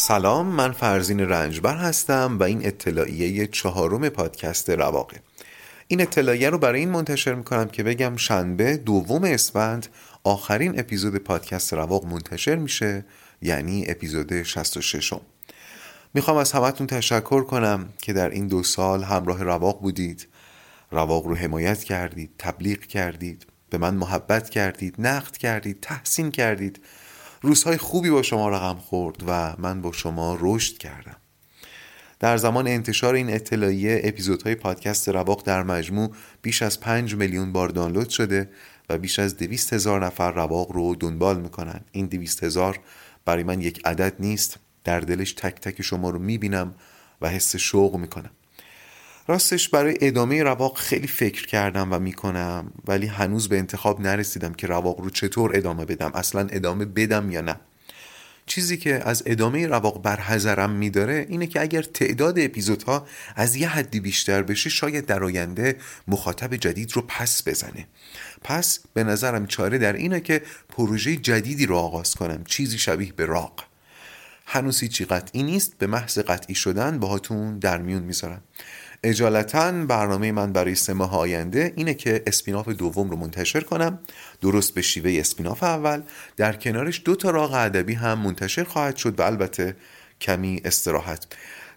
سلام من فرزین رنجبر هستم و این اطلاعیه چهارم پادکست رواقه. این اطلاعیه رو برای این منتشر می‌کنم که بگم شنبه دوم اسفند آخرین اپیزود پادکست رواق منتشر میشه یعنی اپیزود 66 م می‌خوام از همتون تشکر کنم که در این دو سال همراه رواق بودید. رواق رو حمایت کردید تبلیغ کردید به من محبت کردید نقد کردید تحسین کردید. روزهای خوبی با شما رقم خورد و من با شما رشد کردم. در زمان انتشار این اطلاعیه اپیزودهای پادکست رواق در مجموع بیش از 5 میلیون بار دانلود شده و بیش از دویست هزار نفر رواق رو دنبال می‌کنن. این دویست هزار برای من یک عدد نیست. در دلش تک تک شما رو می‌بینم و حس شوق می‌کنم. راستش برای ادامه رواق خیلی فکر کردم و می‌کنم ولی هنوز به انتخاب نرسیدم که رواق رو چطور ادامه بدم اصلا ادامه بدم یا نه. چیزی که از ادامه رواق برحضرم میداره اینه که اگر تعداد اپیزودها از یه حدی بیشتر بشه شاید در آینده مخاطب جدید رو پس بزنه. پس به نظرم چاره در اینه که پروژه جدیدی رو آغاز کنم چیزی شبیه به راق. هنوز هیچی قطعی نیست به محض قطعی شدن باهاتون در میون می‌ذارم. اجالتا برنامه من برای سه ماه آینده اینه که اسپیناف دوم رو منتشر کنم. درست به شیوه اسپیناف اول. در کنارش دو تا راق ادبی هم منتشر خواهد شد و البته کمی استراحت.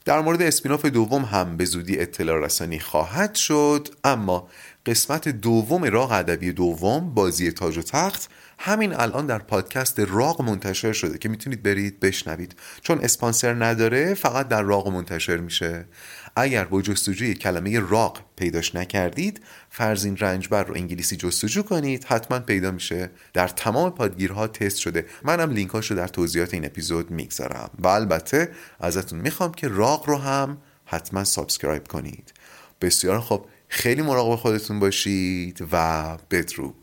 در مورد اسپیناف دوم هم به زودی اطلاع رسانی خواهد شد اما قسمت دوم راق ادبی دوم بازی تاج و تخت. همین الان در پادکست راق منتشر شده که می‌تونید برید بشنوید. چون اسپانسر نداره فقط در راق منتشر میشه. اگر با جستجوی کلمه راق پیداش نکردید فرزین رنجبر رو انگلیسی جستجو کنید حتما پیدا میشه. در تمام پادگیرها تست شده. منم لینکاش رو در توضیحات این اپیزود می‌گذارم. و البته ازتون می‌خوام که رواق رو هم حتما subscribe کنید. بسیار خب خیلی مراقب خودتون باشید و بدرود.